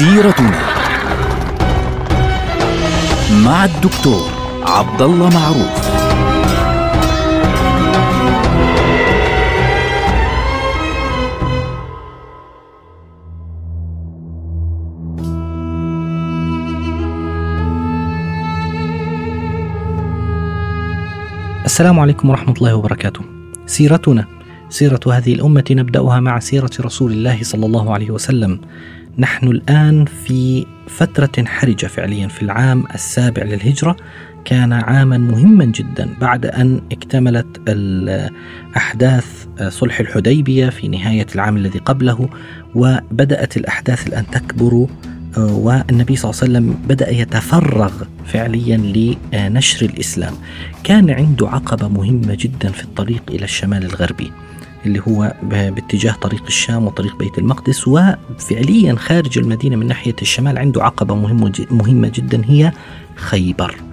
سيرتنا مع الدكتور عبد الله معروف السلام عليكم ورحمة الله وبركاته. سيرتنا سيرة هذه الأمة نبدأها مع سيرة رسول الله صلى الله عليه وسلم. نحن الآن في فترة حرجة فعليا في العام السابع للهجرة. كان عاما مهما جدا بعد أن اكتملت أحداث صلح الحديبية في نهاية العام الذي قبله وبدأت الأحداث الآن تكبر والنبي صلى الله عليه وسلم بدأ يتفرغ فعليا لنشر الإسلام. كان عنده عقبة مهمة جدا في الطريق إلى الشمال الغربي. اللي هو باتجاه طريق الشام وطريق بيت المقدس وفعليا خارج المدينة من ناحية الشمال عنده عقبة مهمة جدا هي خيبر.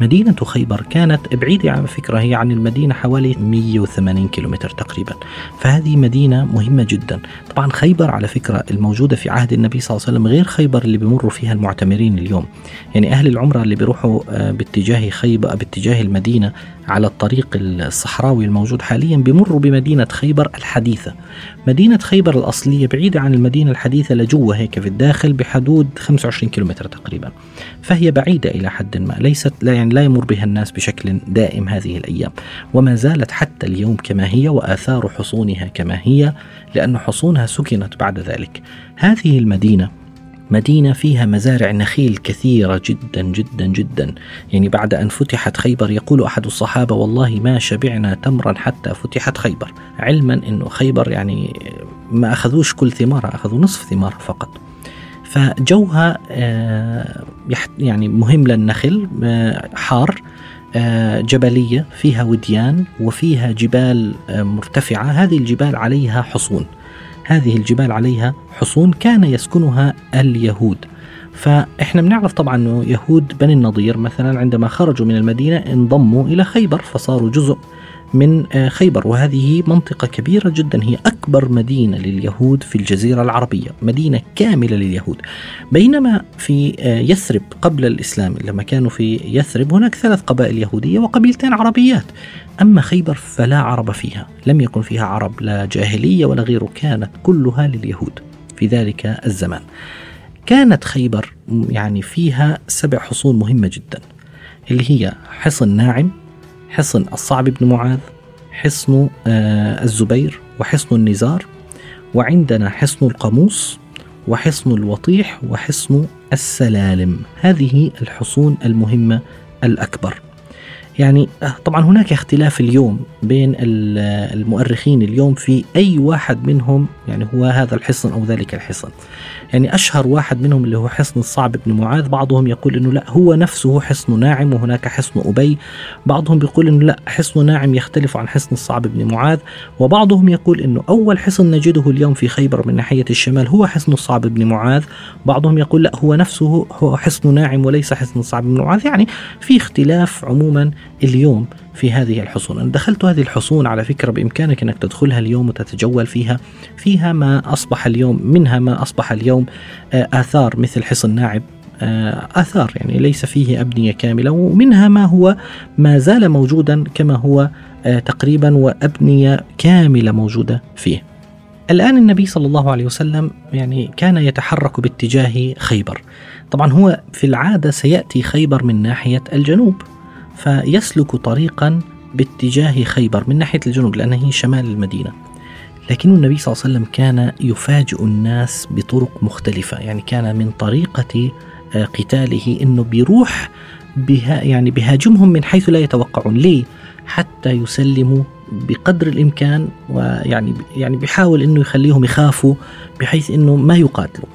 مدينة خيبر كانت بعيدة على فكرة هي عن المدينة حوالي 180 كيلومتر تقريبا. فهذه مدينة مهمة جدا. طبعا خيبر على فكرة الموجودة في عهد النبي صلى الله عليه وسلم غير خيبر اللي بمروا فيها المعتمرين اليوم. يعني أهل العمرة اللي بيروحوا آه، باتجاه خيبر باتجاه المدينة على الطريق الصحراوي الموجود حاليا بمروا بمدينة خيبر الحديثة. مدينة خيبر الأصلية بعيدة عن المدينة الحديثة لجوة هيك في الداخل بحدود 25 كيلومتر تقريبا. فهي بعيدة إلى حد ما ليست لا يعني لا يمر بها الناس بشكل دائم هذه الأيام. وما زالت حتى اليوم كما هي وآثار حصونها كما هي لأن حصونها سكنت بعد ذلك. هذه المدينة مدينة فيها مزارع نخيل كثيرة جدا جدا جدا. يعني بعد أن فتحت خيبر يقول أحد الصحابة والله ما شبعنا تمرا حتى فتحت خيبر. علما أنه خيبر يعني ما أخذوش كل ثمارها أخذوا نصف ثمارها فقط. فجوها آه، يعني مهم للنخل آه، حار آه، جبلية فيها وديان وفيها جبال مرتفعة. هذه الجبال عليها حصون. هذه الجبال عليها حصون كان يسكنها اليهود. فإحنا بنعرف طبعا إنه يهود بني النضير مثلا عندما خرجوا من المدينة انضموا إلى خيبر فصاروا جزء من آه، خيبر. وهذه منطقة كبيرة جدا. هي أكبر مدينة لليهود في الجزيرة العربية. مدينة كاملة لليهود. بينما في آه، يثرب قبل الإسلام لما كانوا في يثرب هناك ثلاث قبائل يهودية وقبيلتين عربيات. أما خيبر فلا عرب فيها. لم يكن فيها عرب لا جاهلية ولا غيره. كانت كلها لليهود في ذلك الزمان. كانت خيبر يعني فيها سبع حصون مهمة جدا اللي هي حصن ناعم حصن الصعب بن معاذ حصن آه، الزبير وحصن النزار وعندنا حصن القاموس وحصن الوطيح وحصن السلالم. هذه الحصون المهمة الأكبر. يعني آه، طبعا هناك اختلاف اليوم بين المؤرخين اليوم في أي واحد منهم يعني هو هذا الحصن أو ذلك الحصن. يعني أشهر واحد منهم اللي هو حصن الصعب بن معاذ بعضهم يقول أنه لا هو نفسه حصن ناعم وهناك حصن أبي. بعضهم بيقول أنه لا حصن ناعم يختلف عن حصن الصعب بن معاذ. وبعضهم يقول أنه أول حصن نجده اليوم في خيبر من ناحية الشمال هو حصن الصعب بن معاذ. بعضهم يقول لا هو نفسه هو حصن ناعم وليس حصن الصعب بن معاذ. يعني في اختلاف عموما اليوم في هذه الحصون. أنا دخلت هذه الحصون على فكرة بإمكانك أنك تدخلها اليوم وتتجول فيها فيها ما أصبح اليوم منها ما أصبح اليوم آه، آثار مثل حصن ناعب آه، آثار يعني ليس فيه أبنية كاملة ومنها ما هو ما زال موجودا كما هو آه، تقريبا وأبنية كاملة موجودة فيه. الآن النبي صلى الله عليه وسلم يعني كان يتحرك باتجاه خيبر. طبعا هو في العادة سيأتي خيبر من ناحية الجنوب. فيسلك طريقا باتجاه خيبر من ناحية الجنوب لأنها هي شمال المدينة. لكن النبي صلى الله عليه وسلم كان يفاجئ الناس بطرق مختلفة. يعني كان من طريقة آه، قتاله إنه بيروح بها يعني بهاجمهم من حيث لا يتوقعون. ليه؟ حتى يسلموا بقدر الإمكان ويعني يعني بيحاول إنه يخليهم يخافوا بحيث إنه ما يقاتلوا.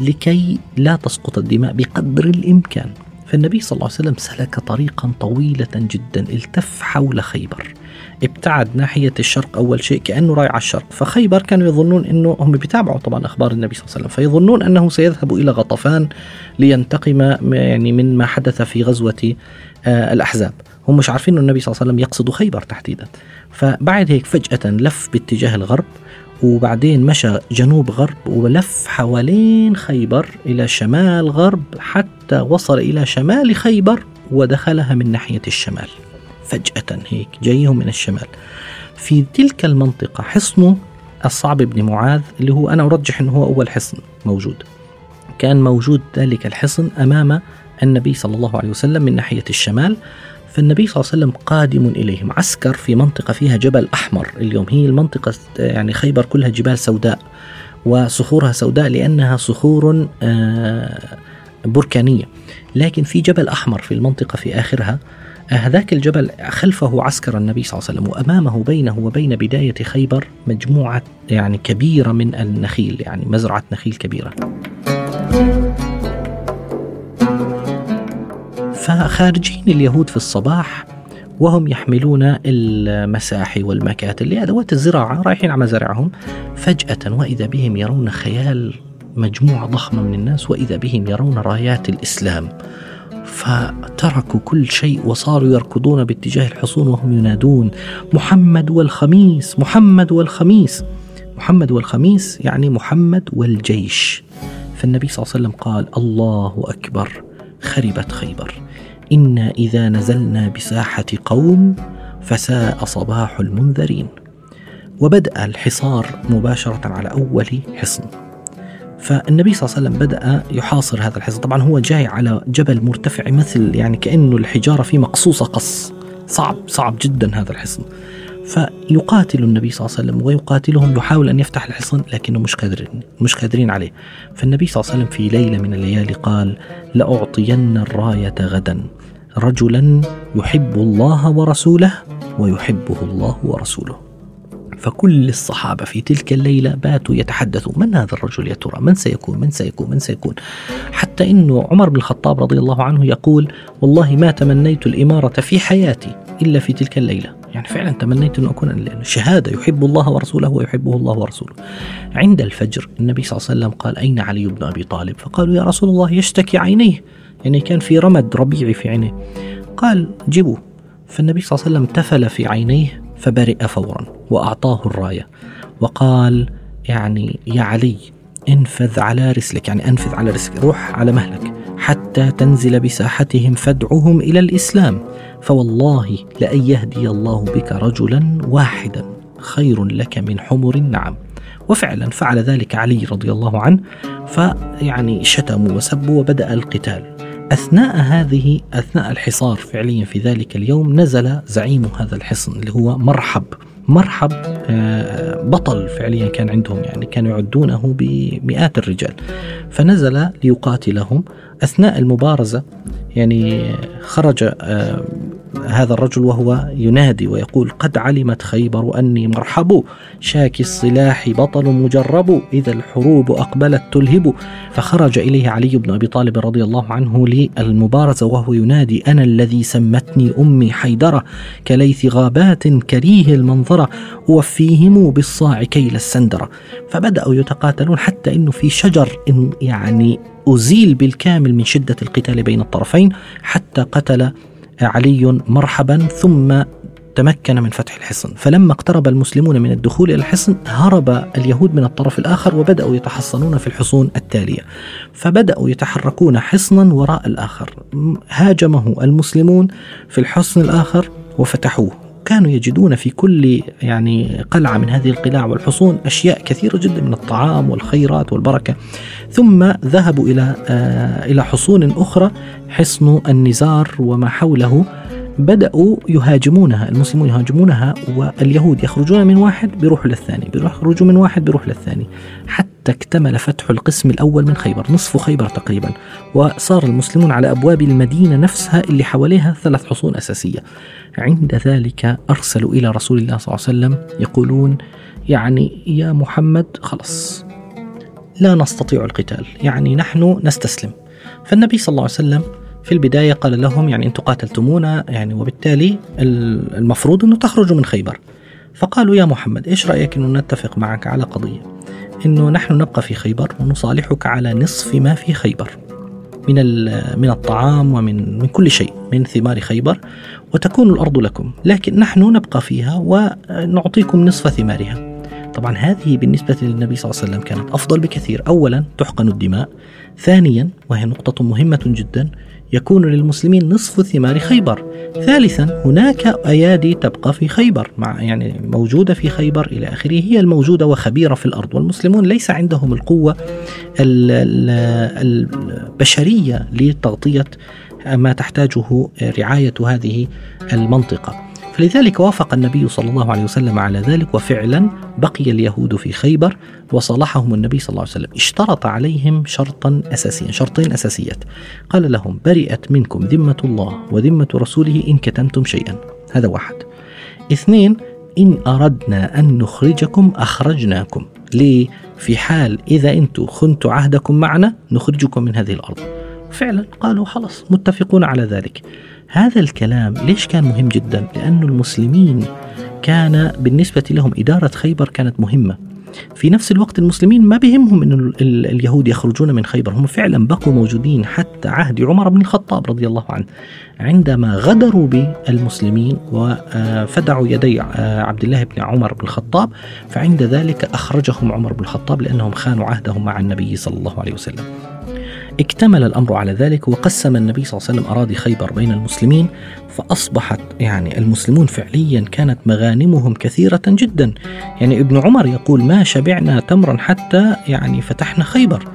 لكي لا تسقط الدماء بقدر الإمكان. فالنبي صلى الله عليه وسلم سلك طريقا طويلة جدا التف حول خيبر. ابتعد ناحية الشرق أول شيء كأنه رايح على الشرق. فخيبر كانوا يظنون أنه هم بيتابعوا طبعا أخبار النبي صلى الله عليه وسلم فيظنون أنه سيذهب إلى غطفان لينتقم يعني من ما حدث في غزوة آه الأحزاب. هم مش عارفين أن النبي صلى الله عليه وسلم يقصد خيبر تحديدا. فبعد هيك فجأة لف باتجاه الغرب. وبعدين مشى جنوب غرب ولف حوالين خيبر إلى شمال غرب حتى وصل إلى شمال خيبر ودخلها من ناحية الشمال. فجأة هيك جايهم من الشمال. في تلك المنطقة حصن الصعب بن معاذ اللي هو أنا أرجح أنه هو أول حصن موجود. كان موجود ذلك الحصن أمام النبي صلى الله عليه وسلم من ناحية الشمال. فالنبي صلى الله عليه وسلم قادم إليهم عسكر في منطقة فيها جبل أحمر اليوم هي المنطقة يعني خيبر كلها جبال سوداء وصخورها سوداء لأنها صخور آه، بركانية لكن في جبل أحمر في المنطقة في آخرها هذاك الجبل خلفه عسكر النبي صلى الله عليه وسلم وأمامه بينه وبين بداية خيبر مجموعة يعني كبيرة من النخيل يعني مزرعة نخيل كبيرة. فخارجين اليهود في الصباح وهم يحملون المساحي والمكاتل. لأدوات الزراعة رايحين على مزارعهم فجأة وإذا بهم يرون خيال مجموعة ضخمة من الناس وإذا بهم يرون رايات الإسلام. فتركوا كل شيء وصاروا يركضون باتجاه الحصون وهم ينادون محمد والخميس! محمد والخميس! محمد والخميس يعني محمد والجيش. فالنبي صلى الله عليه وسلم قال الله أكبر! خربت خيبر. إنا إذا نزلنا بساحة قوم فساء صباح المنذرين. وبدأ الحصار مباشرة على أول حصن. فالنبي صلى الله عليه وسلم بدأ يحاصر هذا الحصن. طبعا هو جاي على جبل مرتفع مثل يعني كأنه الحجارة فيه مقصوصة قص. صعب صعب جدا هذا الحصن. فيقاتل النبي صلى الله عليه وسلم ويقاتلهم يحاول أن يفتح الحصن لكنه مش قادرين مش قادرين عليه. فالنبي صلى الله عليه وسلم في ليلة من الليالي قال لأعطين الراية غدا. رجلا يحب الله ورسوله ويحبه الله ورسوله. فكل الصحابة في تلك الليلة باتوا يتحدثوا من هذا الرجل يا ترى؟ من سيكون؟ من سيكون؟ من سيكون؟ حتى أنه عمر بن الخطاب رضي الله عنه يقول والله ما تمنيت الإمارة في حياتي إلا في تلك الليلة. يعني فعلا تمنيت أن أكون لأن الشهادة يحب الله ورسوله ويحبه الله ورسوله. عند الفجر النبي صلى الله عليه وسلم قال أين علي بن أبي طالب؟ فقالوا يا رسول الله يشتكي عينيه. يعني كان في رمد ربيعي في عينيه. قال جيبوه فالنبي صلى الله عليه وسلم تفل في عينيه فبرئ فورا وأعطاه الراية. وقال يعني يا علي انفذ على رسلك يعني انفذ على رسلك روح على مهلك. حتى تنزل بساحتهم فادعهم إلى الإسلام. فوالله لأن يهدي الله بك رجلا واحدا خير لك من حمر النعم. وفعلا فعل ذلك علي رضي الله عنه فيعني شتموا وسبوا وبدأ القتال. أثناء هذه أثناء الحصار فعليا في ذلك اليوم نزل زعيم هذا الحصن اللي هو مرحب. مرحب آه، بطل فعليا كان عندهم يعني كانوا يعدونه بمئات الرجال. فنزل ليقاتلهم أثناء المبارزة يعني خرج آه، هذا الرجل وهو ينادي ويقول قد علمت خيبر أني مرحب شاكي الصلاح بطل مجرب إذا الحروب أقبلت تلهب. فخرج إليه علي بن أبي طالب رضي الله عنه للمبارزة وهو ينادي أنا الذي سمتني أمي حيدرة كليث غابات كريه المنظرة أوفيهم بالصاع كيل السندرة فبدأوا يتقاتلون حتى أنه في شجر إن يعني أزيل بالكامل من شدة القتال بين الطرفين حتى قتل علي مرحبا ثم تمكن من فتح الحصن. فلما اقترب المسلمون من الدخول إلى الحصن هرب اليهود من الطرف الآخر وبدأوا يتحصنون في الحصون التالية. فبدأوا يتحركون حصنا وراء الآخر. هاجمه المسلمون في الحصن الآخر وفتحوه. كانوا يجدون في كل يعني قلعة من هذه القلاع والحصون أشياء كثيرة جدا من الطعام والخيرات والبركة. ثم ذهبوا إلى آه إلى حصون أخرى حصن النزار وما حوله. بدأوا يهاجمونها المسلمون يهاجمونها واليهود يخرجون من واحد بيروحوا للثاني بيخرجوا من واحد بيروح للثاني حتى اكتمل فتح القسم الأول من خيبر نصف خيبر تقريبا وصار المسلمون على أبواب المدينة نفسها اللي حواليها ثلاث حصون أساسية. عند ذلك أرسلوا إلى رسول الله صلى الله عليه وسلم يقولون يعني يا محمد خلص لا نستطيع القتال يعني نحن نستسلم. فالنبي صلى الله عليه وسلم في البداية قال لهم يعني أنتم قاتلتمونا يعني وبالتالي المفروض أنه تخرجوا من خيبر. فقالوا يا محمد إيش رأيك أنه نتفق معك على قضية؟ أنه نحن نبقى في خيبر ونصالحك على نصف ما في خيبر من من الطعام ومن من كل شيء من ثمار خيبر وتكون الأرض لكم، لكن نحن نبقى فيها ونعطيكم نصف ثمارها. طبعا هذه بالنسبة للنبي صلى الله عليه وسلم كانت أفضل بكثير. أولا تحقن الدماء. ثانيا وهي نقطة مهمة جدا يكون للمسلمين نصف ثمار خيبر. ثالثا هناك أيادي تبقى في خيبر مع يعني موجودة في خيبر إلى آخره هي الموجودة وخبيرة في الأرض. والمسلمون ليس عندهم القوة البشرية لتغطية ما تحتاجه رعاية هذه المنطقة. فلذلك وافق النبي صلى الله عليه وسلم على ذلك وفعلا بقي اليهود في خيبر وصالحهم النبي صلى الله عليه وسلم. اشترط عليهم شرطا اساسيا شرطين أساسيات. قال لهم برئت منكم ذمة الله وذمة رسوله إن كتمتم شيئا. هذا واحد. اثنين إن أردنا أن نخرجكم أخرجناكم. ليه؟ في حال إذا أنتم خنتوا عهدكم معنا نخرجكم من هذه الأرض. فعلا قالوا خلاص متفقون على ذلك. هذا الكلام ليش كان مهم جدا؟ لأن المسلمين كان بالنسبة لهم إدارة خيبر كانت مهمة. في نفس الوقت المسلمين ما بهمهم أن اليهود يخرجون من خيبر هم فعلا بقوا موجودين حتى عهد عمر بن الخطاب رضي الله عنه عندما غدروا بالمسلمين وفدعوا يدي عبد الله بن عمر بن الخطاب فعند ذلك أخرجهم عمر بن الخطاب لأنهم خانوا عهدهم مع النبي صلى الله عليه وسلم. اكتمل الأمر على ذلك وقسم النبي صلى الله عليه وسلم أراضي خيبر بين المسلمين فأصبحت يعني المسلمون فعليا كانت مغانمهم كثيرة جدا. يعني ابن عمر يقول ما شبعنا تمرا حتى يعني فتحنا خيبر.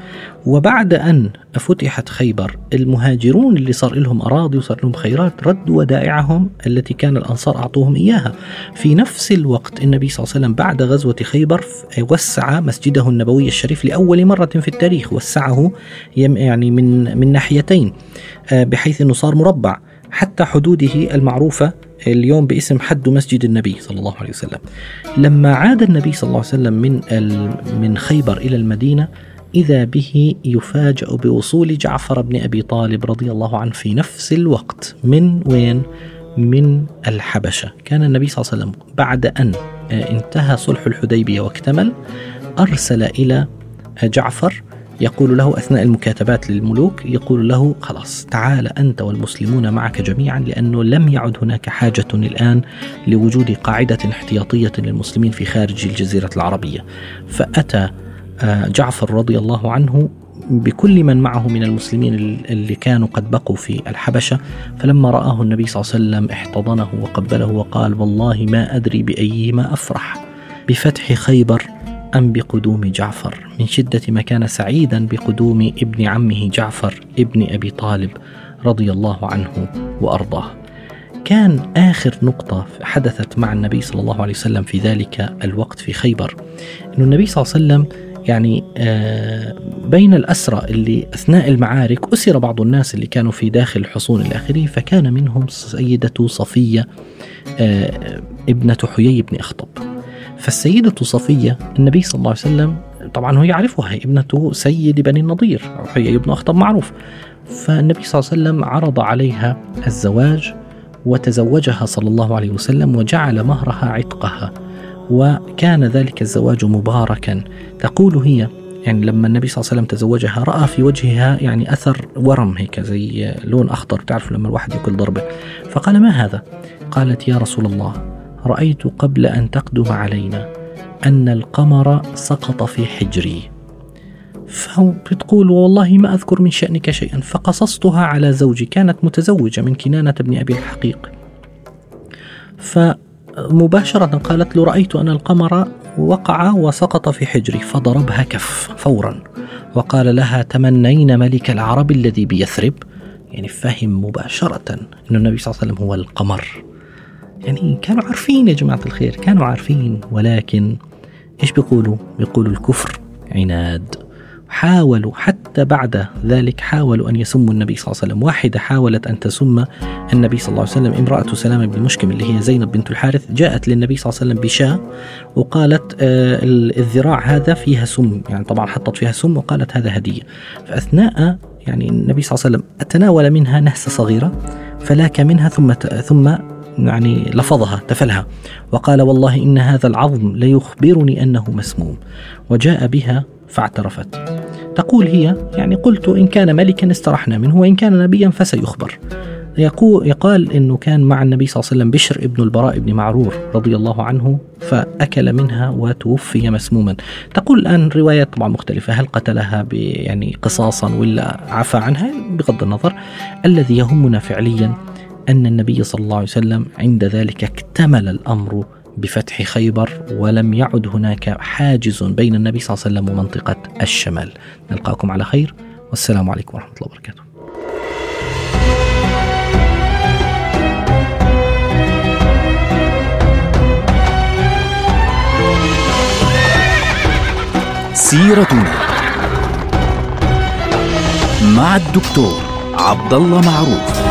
وبعد أن فتحت خيبر المهاجرون اللي صار لهم أراضي وصار لهم خيرات ردوا ودائعهم التي كان الأنصار أعطوهم إياها. في نفس الوقت النبي صلى الله عليه وسلم بعد غزوة خيبر وسع مسجده النبوي الشريف لأول مرة في التاريخ وسعه يعني من من ناحيتين آه، بحيث أنه صار مربع حتى حدوده المعروفة اليوم باسم حد مسجد النبي صلى الله عليه وسلم. لما عاد النبي صلى الله عليه وسلم من من خيبر إلى المدينة إذا به يفاجأ بوصول جعفر بن أبي طالب رضي الله عنه في نفس الوقت. من وين؟ من الحبشة. كان النبي صلى الله عليه وسلم بعد أن آه، انتهى صلح الحديبية واكتمل أرسل إلى جعفر يقول له أثناء المكاتبات للملوك يقول له خلاص تعال أنت والمسلمون معك جميعا لأنه لم يعد هناك حاجة الآن لوجود قاعدة احتياطية للمسلمين في خارج الجزيرة العربية. فأتى آه، جعفر رضي الله عنه بكل من معه من المسلمين اللي كانوا قد بقوا في الحبشة فلما رآه النبي صلى الله عليه وسلم احتضنه وقبله وقال والله ما أدري بأيهما أفرح بفتح خيبر أم بقدوم جعفر من شدة ما كان سعيدا بقدوم ابن عمه جعفر ابن أبي طالب رضي الله عنه وأرضاه. كان آخر نقطة حدثت مع النبي صلى الله عليه وسلم في ذلك الوقت في خيبر أن النبي صلى الله عليه وسلم يعني آه، بين الأسرى اللي أثناء المعارك أسر بعض الناس اللي كانوا في داخل الحصون إلى آخره فكان منهم سيدة صفية آه، ابنة حيي بن أخطب. فالسيدة صفية النبي صلى الله عليه وسلم طبعا هو يعرفها هي ابنة سيد بني النضير حيي بن أخطب معروف. فالنبي صلى الله عليه وسلم عرض عليها الزواج وتزوجها صلى الله عليه وسلم وجعل مهرها عتقها وكان ذلك الزواج مباركا. تقول هي يعني لما النبي صلى الله عليه وسلم تزوجها رأى في وجهها يعني أثر ورم هيك زي لون أخضر تعرف لما الواحد يأكل ضربة. فقال ما هذا؟ قالت يا رسول الله رأيت قبل أن تقدم علينا أن القمر سقط في حجري. فبتقول والله ما أذكر من شأنك شيئا فقصصتها على زوجي كانت متزوجة من كنانة بن أبي الحقيق. ف مباشرة قالت له رأيت أن القمر وقع وسقط في حجري فضربها كف فورا. وقال لها تمنين ملك العرب الذي بيثرب. يعني فهم مباشرة أن النبي صلى الله عليه وسلم هو القمر. يعني كانوا عارفين يا جماعة الخير كانوا عارفين ولكن إيش بيقولوا؟ بيقولوا الكفر عناد. حاولوا حتى بعد ذلك حاولوا أن يسموا النبي صلى الله عليه وسلم. واحدة حاولت أن تسم النبي صلى الله عليه وسلم امرأة سلامة بن مشكم اللي هي زينب بنت الحارث جاءت للنبي صلى الله عليه وسلم بشاة وقالت آه الذراع هذا فيها سم يعني طبعا حطت فيها سم وقالت هذا هدية. فأثناء يعني النبي صلى الله عليه وسلم تناول منها نهسة صغيرة فلاك منها ثم ثم يعني لفظها تفلها. وقال والله إن هذا العظم ليخبرني أنه مسموم. وجاء بها فاعترفت. تقول هي يعني قلت إن كان ملكا استرحنا منه وإن كان نبيا فسيخبر يقال إنه كان مع النبي صلى الله عليه وسلم بشر ابن البراء بن معرور رضي الله عنه فأكل منها وتوفي مسموما. تقول الآن روايات طبعا مختلفة هل قتلها يعني قصاصا ولا عفى عنها بغض النظر الذي يهمنا فعليا أن النبي صلى الله عليه وسلم عند ذلك اكتمل الأمر بفتح خيبر ولم يعد هناك حاجز بين النبي صلى الله عليه وسلم ومنطقة الشمال. نلقاكم على خير والسلام عليكم ورحمة الله وبركاته. سيرتنا مع الدكتور عبد الله معروف